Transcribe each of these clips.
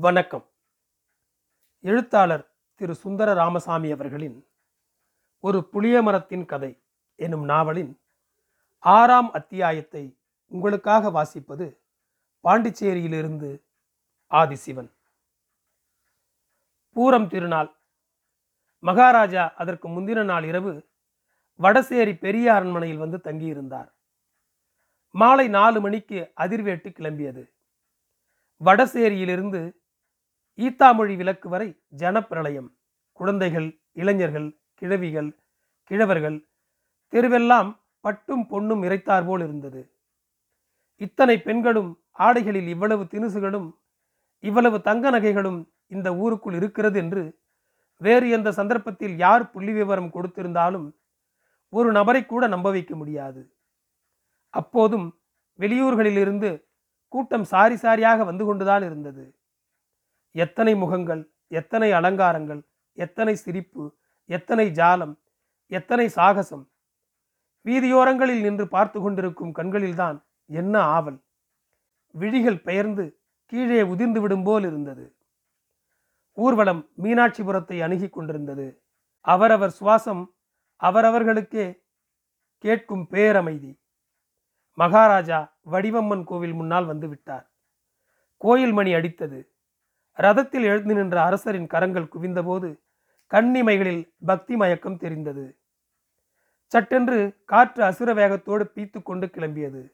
வணக்கம். எழுத்தாளர் திரு சுந்தர ராமசாமி அவர்களின் ஒரு புளிய மரத்தின் கதை எனும் நாவலின் ஆறாம் அத்தியாயத்தை உங்களுக்காக வாசிப்பது பாண்டிச்சேரியிலிருந்து ஆதிசிவன். பூரம் திருநாள். மகாராஜா அதற்கு முந்தின நாள் இரவு வடசேரி பெரிய அரண்மனையில் வந்து தங்கியிருந்தார். மாலை நாலு மணிக்கு அதிர்வேட்டு கிளம்பியது. வடசேரியிலிருந்து ஈத்தாமொழி விளக்கு வரை ஜனப்பிரளயம். குழந்தைகள் இளைஞர்கள் கிழவிகள் கிழவர்கள் தெருவெல்லாம் பட்டும் பொன்னும் இறைத்தார் போல் இருந்தது. இத்தனை பெண்களும் ஆடைகளில் இவ்வளவு தினுசுகளும் இவ்வளவு தங்க நகைகளும் இந்த ஊருக்குள் இருக்கிறது என்று வேறு எந்த சந்தர்ப்பத்தில் யார் புள்ளி விவரம் கொடுத்திருந்தாலும் ஒரு நபரை கூட நம்ப வைக்க முடியாது. அப்போதும் வெளியூர்களிலிருந்து கூட்டம் சாரி சாரியாக வந்து கொண்டுதான் இருந்தது. எத்தனை முகங்கள் எத்தனை அலங்காரங்கள் எத்தனை சிரிப்பு எத்தனை ஜாலம் எத்தனை சாகசம். வீதியோரங்களில் நின்று பார்த்து கொண்டிருக்கும் கண்களில்தான் என்ன ஆவல். விழிகள் பெயர்ந்து கீழே உதிர்ந்து விடும் போல் இருந்தது. ஊர்வலம் மீனாட்சிபுரத்தை அணுகி கொண்டிருந்தது. அவரவர் சுவாசம் அவரவர்களுக்கே கேட்கும் பேரமைதி. மகாராஜா வடிவம்மன் கோவில் முன்னால் வந்து விட்டார். கோயில் மணி அடித்தது. ரதத்தில் எழுந்து நின்ற அரசரின் கரங்கள் குவிந்தபோது கண்ணிமைகளில் பக்தி மயக்கம் தெரிந்தது. சட்டென்று காற்று அசுர வேகத்தோடு பீத்து கொண்டு கிளம்பியது.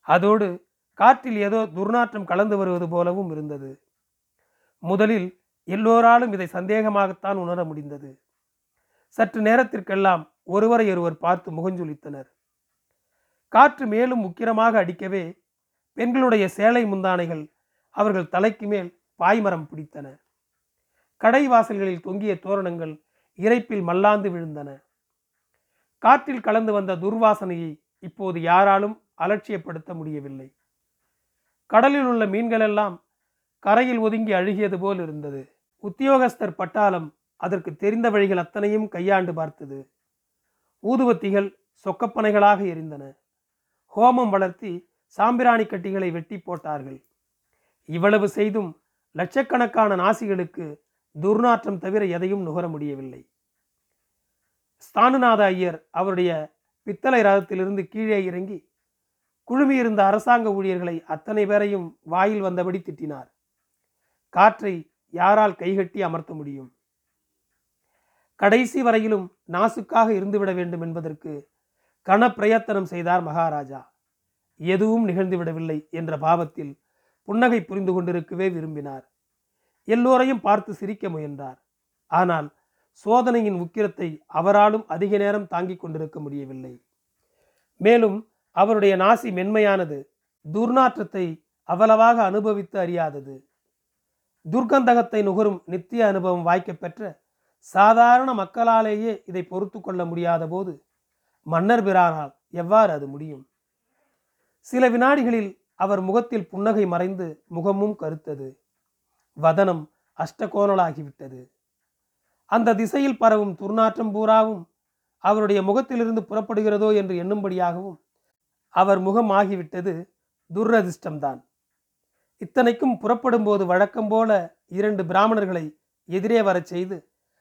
அதோடு காற்றில் ஏதோ துர்நாற்றம் கலந்து வருவது போலவும் இருந்தது. முதலில் எல்லோராலும் இதை சந்தேகமாகத்தான் உணர முடிந்தது. சற்று நேரத்திற்கெல்லாம் ஒருவரை ஒருவர் பார்த்து முகஞ்சொலித்தனர். காற்று மேலும் உக்கிரமாக அடிக்கவே பெண்களுடைய சேலை முந்தானைகள் அவர்கள் தலைக்கு மேல் பாய்மரம் பிடித்தன. கடை வாசல்களில் தொங்கிய தோரணங்கள் இறைப்பில் மல்லாந்து விழுந்தன. காற்றில் கலந்து வந்த துர்வாசனையை இப்போது யாராலும் அலட்சியப்படுத்த முடியவில்லை. கடலில் உள்ள மீன்களெல்லாம் கரையில் ஒதுங்கி அழுகியது போல் இருந்தது. உத்தியோகஸ்தர் பட்டாளம் அதற்கு தெரிந்த வழிகள் அத்தனையும் கையாண்டு பார்த்தது. ஊதுவத்திகள் சொக்கப்பனைகளாக எரிந்தன. ஹோமம் வளர்த்தி சாம்பிராணி கட்டிகளை வெட்டி போட்டார்கள். இவ்வளவு செய்தும் லட்சக்கணக்கான நாசிகளுக்கு துர்நாற்றம் தவிர எதையும் நுகர முடியவில்லை. ஸ்தானுநாத ஐயர் அவருடைய பித்தளை ரதத்திலிருந்து கீழே இறங்கி குழுமியிருந்த அரசாங்க ஊழியர்களை அத்தனை பேரையும் வாயில் வந்தபடி திட்டினார். காற்றை யாரால் கைகட்டி அமர்த்த முடியும்? கடைசி வரையிலும் நாசுக்காக இருந்துவிட வேண்டும் என்பதற்கு கன பிரயத்தனம் செய்தார் மகாராஜா. எதுவும் நிகழ்ந்துவிடவில்லை என்ற பாவத்தில் புன்னகை புரிந்து கொண்டிருக்கவே விரும்பினார். எல்லோரையும் பார்த்து சிரிக்க முயன்றார். ஆனால் சோதனையின் உக்கிரத்தை அவராலும் அதிக நேரம் தாங்கிக் கொண்டிருக்க முடியவில்லை. மேலும் அவருடைய நாசி மென்மையானது துர்நாற்றத்தை அவ்வளவாக அனுபவித்து அறியாதது. துர்கந்தகத்தை நுகரும் நித்திய அனுபவம் வாய்க்க பெற்ற சாதாரண மக்களாலேயே இதை பொறுத்து கொள்ள முடியாத போது மன்னர் பிரானால் எவ்வாறு அது முடியும்? சில வினாடிகளில் அவர் முகத்தில் புன்னகை மறைந்து முகமும் கருத்தது. வதனம் அஷ்டகோணலாகிவிட்டது. அந்த திசையில் பரவும் துர்நாற்றம் பூராவும் அவருடைய முகத்திலிருந்து புறப்படுகிறதோ என்று எண்ணும்படியாகவும் அவர் முகம் ஆகிவிட்டது துரதிர்ஷ்டம்தான் இத்தனைக்கும் புறப்படும் போது வழக்கம் போல இரண்டு பிராமணர்களை எதிரே வரச் செய்து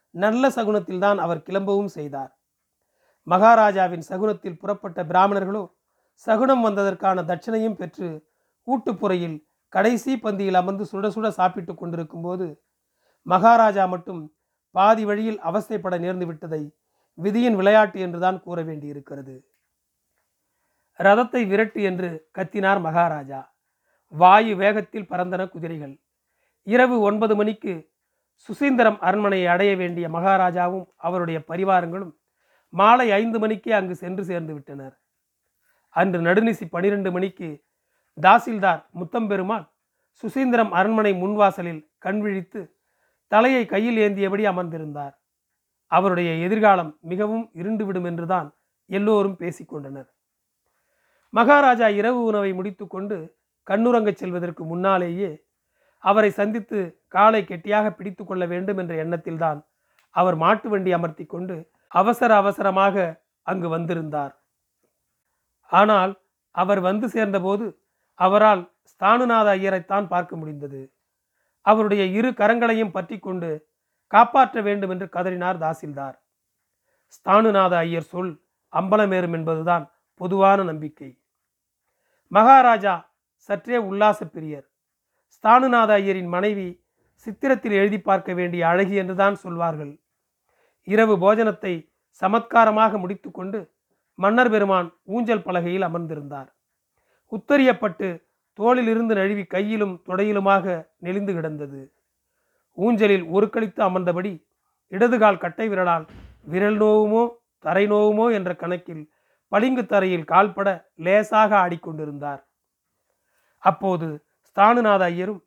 நல்ல சகுனத்தில்தான் அவர் கிளம்பவும் செய்தார். மகாராஜாவின் சகுனத்தில் புறப்பட்ட பிராமணர்களோ சகுனம் வந்ததற்கான தட்சணையும் பெற்று ஊட்டுப்புறையில் கடைசி பந்தியில் அமர்ந்து சுட சுட சாப்பிட்டு கொண்டிருக்கும் போது மகாராஜா மட்டும் பாதி வழியில் அவஸ்தைப்பட நேர்ந்து விட்டதை விதியின் விளையாட்டு என்றுதான் கூற வேண்டியிருக்கிறது. ரதத்தை விரட்டு என்று கத்தினார் மகாராஜா. வாயு வேகத்தில் பறந்தன குதிரைகள். இரவு ஒன்பது மணிக்கு சுசீந்திரம் அரண்மனையை அடைய வேண்டிய மகாராஜாவும் அவருடைய பரிவாரங்களும் மாலை ஐந்து மணிக்கே அங்கு சென்று சேர்ந்து விட்டனர். அன்று நடுநிசி பனிரெண்டு மணிக்கு தாசில்தார் முத்தம்பெருமான் சுசீந்திரம் அரண்மனை முன்வாசலில் கண் விழித்து தலையை கையில் ஏந்தியபடி அமர்ந்திருந்தார். அவருடைய எதிர்காலம் மிகவும் இருண்டுவிடும் என்றுதான் எல்லோரும் பேசிக்கொண்டனர். மகாராஜா இரவு உணவை முடித்துக்கொண்டு கண்ணுறங்கச் செல்வதற்கு முன்னாலேயே அவரை சந்தித்து காலை கெட்டியாக பிடித்து கொள்ள வேண்டும் என்ற எண்ணத்தில்தான் அவர் மாட்டு வண்டி அமர்த்தி கொண்டு அவசர அவசரமாக அங்கு வந்திருந்தார். ஆனால் அவர் வந்து சேர்ந்தபோது அவரால் ஸ்தானுநாத ஐயரைத்தான் பார்க்க முடிந்தது. அவருடைய இரு கரங்களையும் பற்றி கொண்டு காப்பாற்ற வேண்டும் என்று கதறினார் தாசில்தார். ஸ்தானுநாத ஐயர் சொல் அம்பலமேறும் என்பதுதான் பொதுவான நம்பிக்கை. மகாராஜா சற்றே உல்லாச பிரியர். ஸ்தானுநாத ஐயரின் மனைவி சித்திரத்தில் எழுதி பார்க்க வேண்டிய அழகி என்றுதான் சொல்வார்கள். இரவு போஜனத்தை சமத்காரமாக முடித்துக்கொண்டு மன்னர் பெருமான் ஊஞ்சல் பலகையில் அமர்ந்திருந்தார். உத்தரியப்பட்டு தோளிலிருந்து நழுவி கையிலும் தொடையிலுமாக நெளிந்து கிடந்தது. ஊஞ்சலில் ஒரு கழித்து அமர்ந்தபடி இடதுகால் கட்டை விரலால் விரல் நோவுமோ தரை நோவுமோ என்ற கணக்கில் பளிங்கு தரையில் கால்பட லேசாக ஆடிக்கொண்டிருந்தார். அப்போது ஸ்தானுநாத ஐயரும்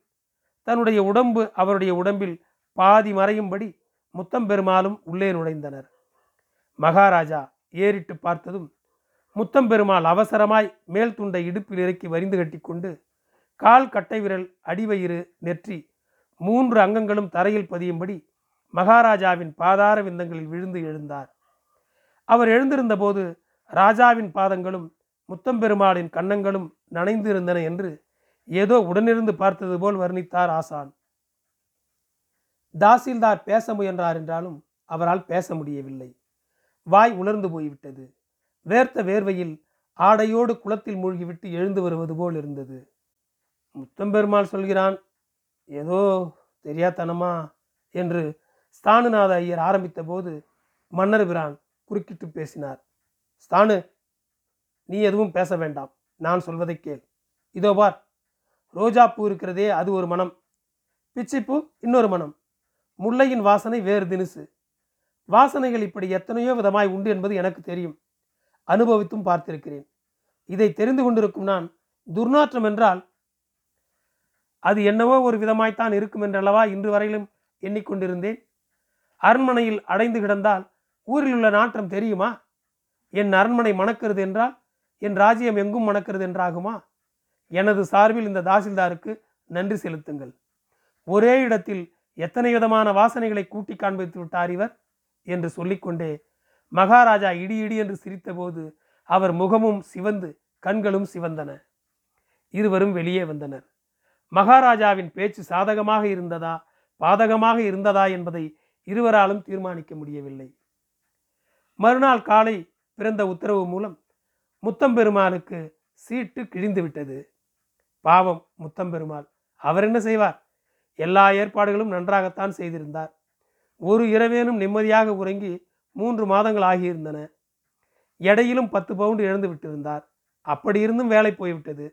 தன்னுடைய உடம்பு அவருடைய உடம்பில் பாதி மறையும்படி முத்தம் பெருமாளும் உள்ளே நுழைந்தனர். மகாராஜா ஏறிட்டு பார்த்ததும் முத்தம்பெருமாள் அவசரமாய் மேல் துண்டை இடுப்பில் இறக்கி வரிந்து கட்டிக்கொண்டு கால் கட்டை விரல் அடிவயிறு நெற்றி மூன்று அங்கங்களும் தரையில் பதியும்படி மகாராஜாவின் பாதார விந்தங்களில் விழுந்து எழுந்தார். அவர் எழுந்திருந்த போது ராஜாவின் பாதங்களும் முத்தம்பெருமாளின் கன்னங்களும் நனைந்திருந்தன என்று ஏதோ உடனிருந்து பார்த்தது போல் வர்ணித்தார் ஆசான். தாசில்தார் பேச முயன்றார் என்றாலும் அவரால் பேச முடியவில்லை. வாய் உலர்ந்து போய்விட்டது. வேர்த்த வேர்வையில் ஆடையோடு குளத்தில் மூழ்கிவிட்டு எழுந்து வருவது போல் இருந்தது. முத்தம்பெருமாள் சொல்கிறான் ஏதோ தெரியாதனமா? என்று ஸ்தானுநாத ஐயர் ஆரம்பித்த போது மன்னர் பிரான் குறுக்கிட்டு பேசினார். ஸ்தானு நீ எதுவும் பேச வேண்டாம். நான் சொல்வதை கேள். இதோ பார் ரோஜா பூ இருக்கிறதே அது ஒரு மனம். பிச்சிப்பூ இன்னொரு மனம். முல்லையின் வாசனை வேறு தினுசு. வாசனைகள் இப்படி எத்தனையோ விதமாய் உண்டு என்பது எனக்கு தெரியும். அனுபவித்தும் பார்த்திருக்கிறேன். இதை தெரிந்து கொண்டிருக்கும் நான் துர்நாற்றம் என்றால் அது என்னவோ ஒரு விதமாய்த்தான் இருக்கும் என்றல்லவா இன்று வரையிலும் எண்ணிக்கொண்டிருந்தேன். அரண்மனையில் அடைந்து கிடந்தால் ஊரில் உள்ள நாற்றம் தெரியுமா? என் அரண்மனை மணக்கிறது என்றால் என் ராஜ்யம் எங்கும் மணக்கிறது என்றாகுமா? எனது சார்பில் இந்த தாசில்தாருக்கு நன்றி செலுத்துங்கள். ஒரே இடத்தில் எத்தனை விதமான வாசனைகளை கூட்டி காண்பித்து விட்டார் இவர்? என்று சொல்லிக்கொண்டே மகாராஜா இடி இடி என்று சிரித்தபோது அவர் முகமும் சிவந்து கண்களும் சிவந்தன. இருவரும் வெளியே வந்தனர். மகாராஜாவின் பேச்சு சாதகமாக இருந்ததா பாதகமாக இருந்ததா என்பதை இருவராலும் தீர்மானிக்க முடியவில்லை. மறுநாள் காலை பிறந்த உத்தரவு மூலம் முத்தம்பெருமாளுக்கு சீட்டு கிழிந்து விட்டது. பாவம் முத்தம்பெருமாள். அவர் என்ன செய்வார்? எல்லா ஏற்பாடுகளும் நன்றாகத்தான் செய்திருந்தார். ஒரு இரவேனும் நிம்மதியாக உறங்கி மூன்று மாதங்கள் ஆகியிருந்தன. எடையிலும் பத்து பவுண்டு இழந்து விட்டிருந்தார். அப்படி இருந்தும் வேலை போய்விட்டது.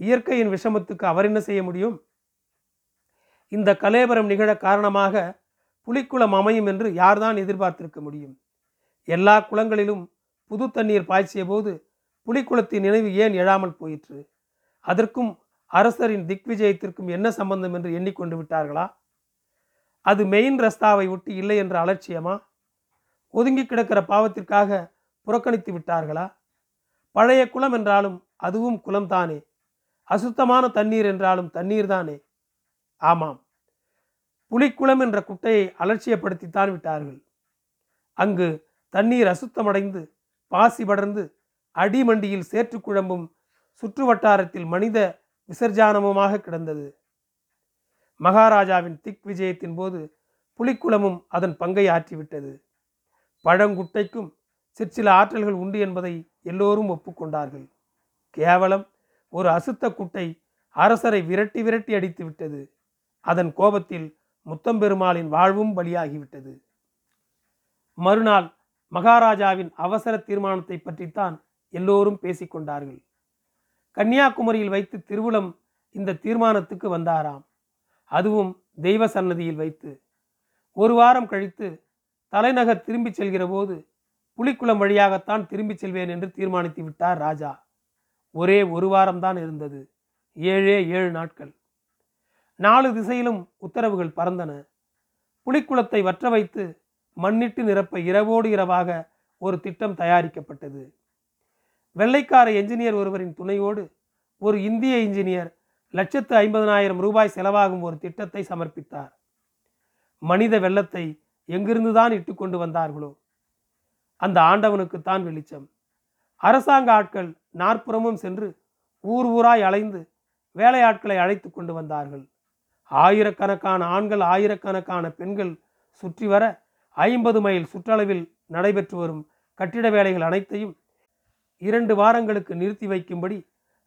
இயற்கையின் விஷமத்துக்கு அவர் என்ன செய்ய முடியும்? இந்த கலேபரம் நிகழ காரணமாக புலிக்குளம் அமையும் என்று யார்தான் எதிர்பார்த்திருக்க முடியும்? எல்லா குளங்களிலும் புது தண்ணீர் பாய்ச்சிய போது புலிக்குளத்தின் நினைவு ஏன் எழாமல் போயிற்று? அதற்கும் அரசரின் திக்விஜயத்திற்கும் என்ன சம்பந்தம் என்று எண்ணிக்கொண்டு விட்டார்களா? அது மெயின் ரஸ்தாவை ஒட்டி இல்லை என்ற அலட்சியமா? ஒதுங்கி கிடக்கிற பாவத்திற்காக புறக்கணித்து விட்டார்களா? பழைய குளம் என்றாலும் அதுவும் குளம்தானே. அசுத்தமான தண்ணீர் என்றாலும் தண்ணீர் தானே ஆமாம். புலிக்குளம் என்ற குட்டையை அலட்சியப்படுத்தித்தான் விட்டார்கள். அங்கு தண்ணீர் அசுத்தமடைந்து பாசி படர்ந்து அடிமண்டியில் சேற்று குழம்பும் சுற்று வட்டாரத்தில் மனித விசர்ஜானமுமாக கிடந்தது. மகாராஜாவின் திக் விஜயத்தின் போது புலிக்குளமும் அதன் பங்கை ஆற்றிவிட்டது. பழங்குட்டைக்கும் சிற்சில ஆற்றல்கள் உண்டு என்பதை எல்லோரும் ஒப்புக்கொண்டார்கள். கேவலம் ஒரு அசுத்த குட்டை அரசரை விரட்டி விரட்டி அடித்து விட்டது. அதன் கோபத்தில் முத்தம்பெருமாளின் வாழ்வும் பலியாகிவிட்டது. மறுநாள் மகாராஜாவின் அவசர தீர்மானத்தை பற்றித்தான் எல்லோரும் பேசிக்கொண்டார்கள். கன்னியாகுமரியில் வைத்து திருவுளம் இந்த தீர்மானத்துக்கு வந்தாராம். அதுவும் தெய்வ சன்னதியில் வைத்து ஒரு வாரம் கழித்து தலைநகர் திரும்பிச் செல்கிற போது புலிக்குளம் வழியாகத்தான் திரும்பிச் செல்வேன் என்று தீர்மானித்து விட்டார் ராஜா. ஒரே ஒரு வாரம்தான் இருந்தது. ஏழே ஏழு நாட்கள். நாலு திசையிலும் உத்தரவுகள் பறந்தன. புலிக்குளத்தை வற்ற வைத்து மண்ணிட்டு நிரப்ப இரவோடு இரவாக ஒரு திட்டம் தயாரிக்கப்பட்டது. வெள்ளைக்கார என்ஜினியர் ஒருவரின் துணையோடு ஒரு இந்திய இன்ஜினியர் லட்சத்து ஐம்பதனாயிரம் ரூபாய் செலவாகும் ஒரு திட்டத்தை சமர்ப்பித்தார். மனித வெள்ளத்தை எங்கிருந்துதான் இட்டு கொண்டு வந்தார்களோ? அந்த ஆண்டவனுக்குத்தான் வெளிச்சம். அரசாங்க ஆட்கள் நாற்புறமும் சென்று ஊர் ஊராய் அலைந்து வேலையாட்களை அழைத்து கொண்டு வந்தார்கள். ஆயிரக்கணக்கான ஆண்கள் ஆயிரக்கணக்கான பெண்கள் சுற்றி வர ஐம்பது மைல் சுற்றளவில் நடைபெற்று வரும் கட்டிட வேலைகள் அனைத்தையும் இரண்டு வாரங்களுக்கு நிறுத்தி வைக்கும்படி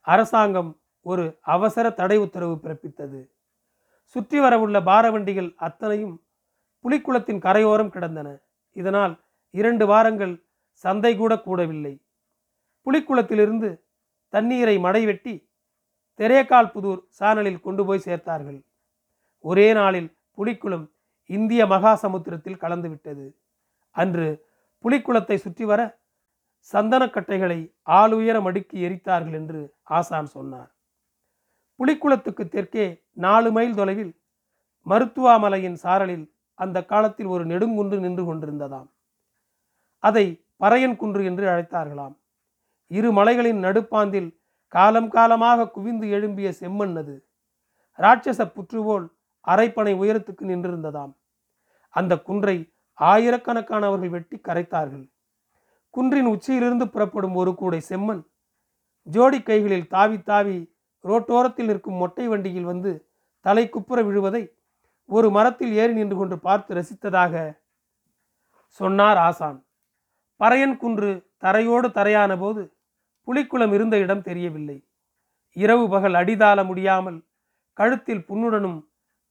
அரசாங்கம் ஒரு அவசர தடை உத்தரவு பிறப்பித்தது. சுற்றி வரவுள்ள பாரவண்டிகள் அத்தனையும் புலிக்குளத்தின் கரையோரம் கிடந்தன. இதனால் இரண்டு வாரங்கள் சந்தை கூட கூடவில்லை. புலிக்குளத்திலிருந்து தண்ணீரை மடை வெட்டி தெரேக்கால் புதூர் சானலில் கொண்டு போய் சேர்த்தார்கள். ஒரே நாளில் புலிக்குளம் இந்திய மகாசமுத்திரத்தில் கலந்துவிட்டது அன்று புலிக்குளத்தை சுற்றி வர சந்தனக்கட்டைகளை ஆளுயர மடுக்கி எரித்தார்கள் என்று ஆசான் சொன்னார். புலிக்குளத்துக்கு தெற்கே நாலு மைல் தொலைவில் மருத்துவாமலையின் சாரலில் அந்த காலத்தில் ஒரு நெடுங்குன்று நின்று கொண்டிருந்ததாம். அதை பறையன் குன்று என்று அழைத்தார்களாம். இரு மலைகளின் நடுப்பாந்தில் காலம் காலமாக குவிந்து எழும்பிய செம்மண் அது. ராட்சச புற்றுவோல் அரைப்பனை உயரத்துக்கு நின்றிருந்ததாம். அந்த குன்றை ஆயிரக்கணக்கானவர்கள் வெட்டி கரைத்தார்கள். குன்றின் உச்சியிலிருந்து புறப்படும் ஒரு கூடை செம்மண். ஜோடி கைகளில் தாவி தாவி ரோட்டோரத்தில் இருக்கும் மொட்டை வண்டியில் வந்து தலை குப்புற விழுவதை ஒரு மரத்தில் ஏறி நின்று கொண்டு பார்த்து ரசித்ததாக சொன்னார் ஆசான். பறையன் குன்று தரையோடு தரையான போது புலிக்குளம் இருந்த இடம் தெரியவில்லை. இரவு பகல் அடிதாள முடியாமல் கழுத்தில் புண்ணுடனும்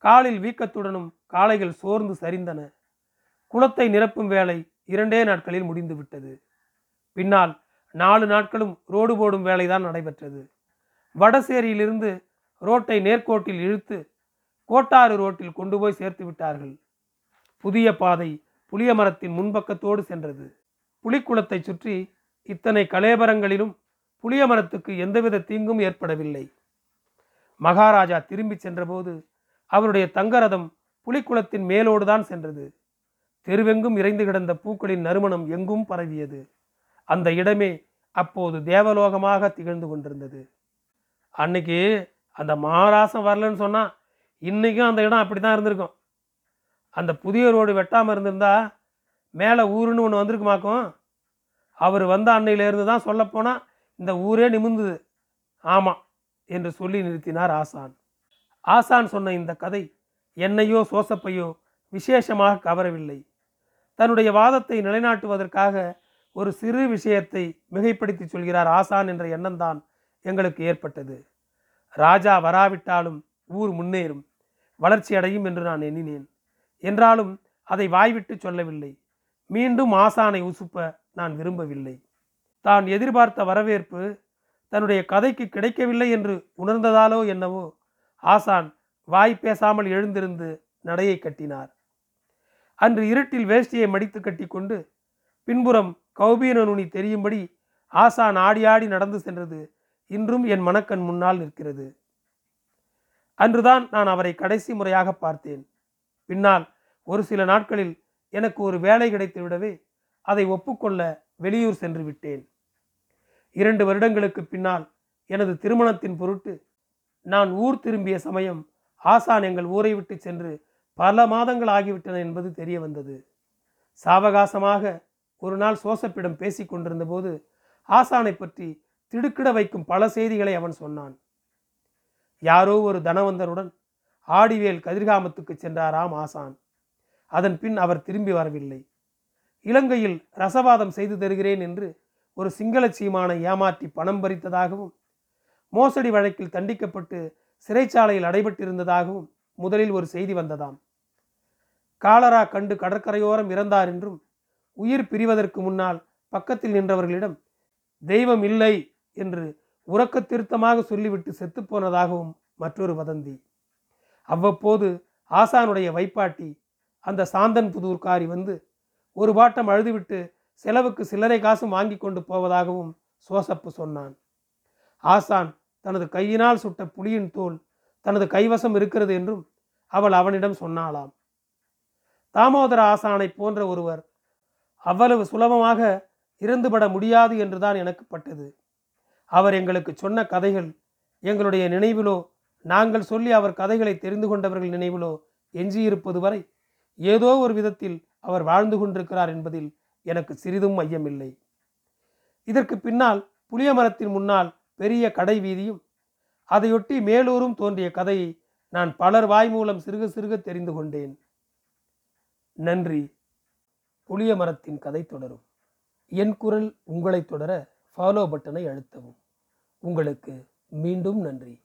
காலில் வீக்கத்துடனும் காளைகள் சோர்ந்து சரிந்தன. குளத்தை நிரப்பும் வேலை இரண்டே நாட்களில் முடிந்துவிட்டது. பின்னால் நாலு நாட்களும் ரோடு போடும் வேலைதான் நடைபெற்றது. வடசேரியிலிருந்து ரோட்டை நேர்கோட்டில் இழுத்து கோட்டாறு ரோட்டில் கொண்டு போய் சேர்த்து விட்டார்கள். புதிய பாதை புளிய மரத்தின் முன்பக்கத்தோடு சென்றது. புலிக்குளத்தை சுற்றி இத்தனை கலேபரங்களிலும் புளிய மரத்துக்கு எந்தவித தீங்கும் ஏற்படவில்லை. மகாராஜா திரும்பி சென்றபோது அவருடைய தங்கரதம் புலிக்குளத்தின் மேலோடுதான் சென்றது. தெருவெங்கும் இறைந்து கிடந்த பூக்களின் நறுமணம் எங்கும் பரவியது. அந்த இடமே அப்போது தேவலோகமாக திகழ்ந்து கொண்டிருந்தது. அன்னைக்கு அந்த மகாராசம் வரலன்னு சொன்னால் இன்றைக்கும் அந்த இடம் அப்படி தான் இருந்திருக்கும். அந்த புதிய ரோடு வெட்டாமல் இருந்திருந்தா மேலே ஊருன்னு ஒன்று வந்திருக்குமாக்கும்? அவர் வந்த அன்னையிலேருந்து தான் சொல்லப்போனால் இந்த ஊரே நிமிர்ந்தது. ஆமாம் என்று சொல்லி நிறுத்தினார் ஆசான். ஆசான் சொன்ன இந்த கதை என்னையோ சோசப்பையோ விசேஷமாக கவரவில்லை. தன்னுடைய வாதத்தை நிலைநாட்டுவதற்காக ஒரு சிறு விஷயத்தை மிகைப்படுத்தி சொல்கிறார் ஆசான் என்ற எண்ணம்தான் எங்களுக்கு ஏற்பட்டது. ராஜா வராவிட்டாலும் ஊர் முன்னேறும். வளர்ச்சி அடையும் என்று நான் எண்ணினேன். என்றாலும் அதை வாய்விட்டு சொல்லவில்லை. மீண்டும் ஆசானை உசுப்ப நான் விரும்பவில்லை. தான் எதிர்பார்த்த வரவேற்பு தன்னுடைய கதைக்கு கிடைக்கவில்லை என்று உணர்ந்ததாலோ என்னவோ ஆசான் வாய் பேசாமல் எழுந்திருந்து நடையை கட்டினார். அன்று இருட்டில் வேஷ்டியை மடித்து கட்டிக்கொண்டு பின்புறம் கௌபீன நுனி தெரியும்படி ஆசான் ஆடி ஆடி நடந்து சென்றது இன்றும் என் மனக்கண் முன்னால் நிற்கிறது. அன்றுதான் நான் அவரை கடைசி முறையாக பார்த்தேன். பின்னால் ஒரு சில நாட்களில் எனக்கு ஒரு வேலை கிடைத்து விடவே அதை ஒப்புக்கொள்ள வெளியூர் சென்று விட்டேன். இரண்டு வருடங்களுக்கு பின்னால் எனது திருமணத்தின் பொருட்டு நான் ஊர் திரும்பிய சமயம் ஆசான் எங்கள் ஊரை விட்டு சென்று பல மாதங்கள் ஆகிவிட்டன என்பது தெரிய வந்தது. சாவகாசமாக ஒரு நாள் சோசப்பிடம் பேசிக் கொண்டிருந்த போது ஆசானை பற்றி திடுக்கிட வைக்கும் பல செய்திகளை அவன் சொன்னான். யாரோ ஒரு தனவந்தருடன் ஆடிவேல் கதிர்காமத்துக்கு சென்றாராம் ஆசான். அதன் பின் அவர் திரும்பி வரவில்லை. இலங்கையில் ரசவாதம் செய்து தருகிறேன் என்று ஒரு சிங்கள சீமானை ஏமாற்றி பணம் பறித்ததாகவும் மோசடி வழக்கில் தண்டிக்கப்பட்டு சிறைச்சாலையில் அடைபட்டிருந்ததாகவும் முதலில் ஒரு செய்தி வந்ததாம். காலரா கண்டு கடற்கரையோரம் இறந்தார் என்றும் உயிர் பிரிவதற்கு முன்னால் பக்கத்தில் நின்றவர்களிடம் தெய்வம் இல்லை என்று உறக்க திருத்தமாக சொல்லிவிட்டு செத்துப்போனதாகவும் மற்றொரு வதந்தி. அவ்வப்போது ஆசானுடைய வைப்பாட்டி அந்த சாந்தன் புதூர்காரி வந்து ஒரு பாட்டம் அழுதுவிட்டு செலவுக்கு சில்லறை காசும் வாங்கி கொண்டு போவதாகவும் சோசப்பு சொன்னான். ஆசான் தனது கையினால் சுட்ட புலியின் தோல் தனது கைவசம் இருக்கிறது என்றும் அவள் அவனிடம் சொன்னாளாம். தாமோதர ஆசானை போன்ற ஒருவர் அவ்வளவு சுலபமாக இருந்துபட முடியாது என்றுதான் எனக்கு பட்டது. அவர் எங்களுக்கு சொன்ன கதைகள் எங்களுடைய நினைவிலோ நாங்கள் சொல்லி அவர் கதைகளை தெரிந்து கொண்டவர்கள் நினைவிலோ எஞ்சியிருப்பது வரை ஏதோ ஒரு விதத்தில் அவர் வாழ்ந்து கொண்டிருக்கிறார் என்பதில் எனக்கு சிறிதும் ஐயமில்லை. இதற்கு பின்னால் புளிய மரத்தின் முன்னால் பெரிய கடை வீதியும் அதையொட்டி மேலூரும் தோன்றிய கதையை நான் பலர் வாய் மூலம் சிறுக சிறுக தெரிந்து கொண்டேன். நன்றி. புளிய மரத்தின் கதை தொடரும். என் குரல் உங்களை தொடர ஃபாலோ பட்டனை அழுத்தவும். உங்களுக்கு மீண்டும் நன்றி.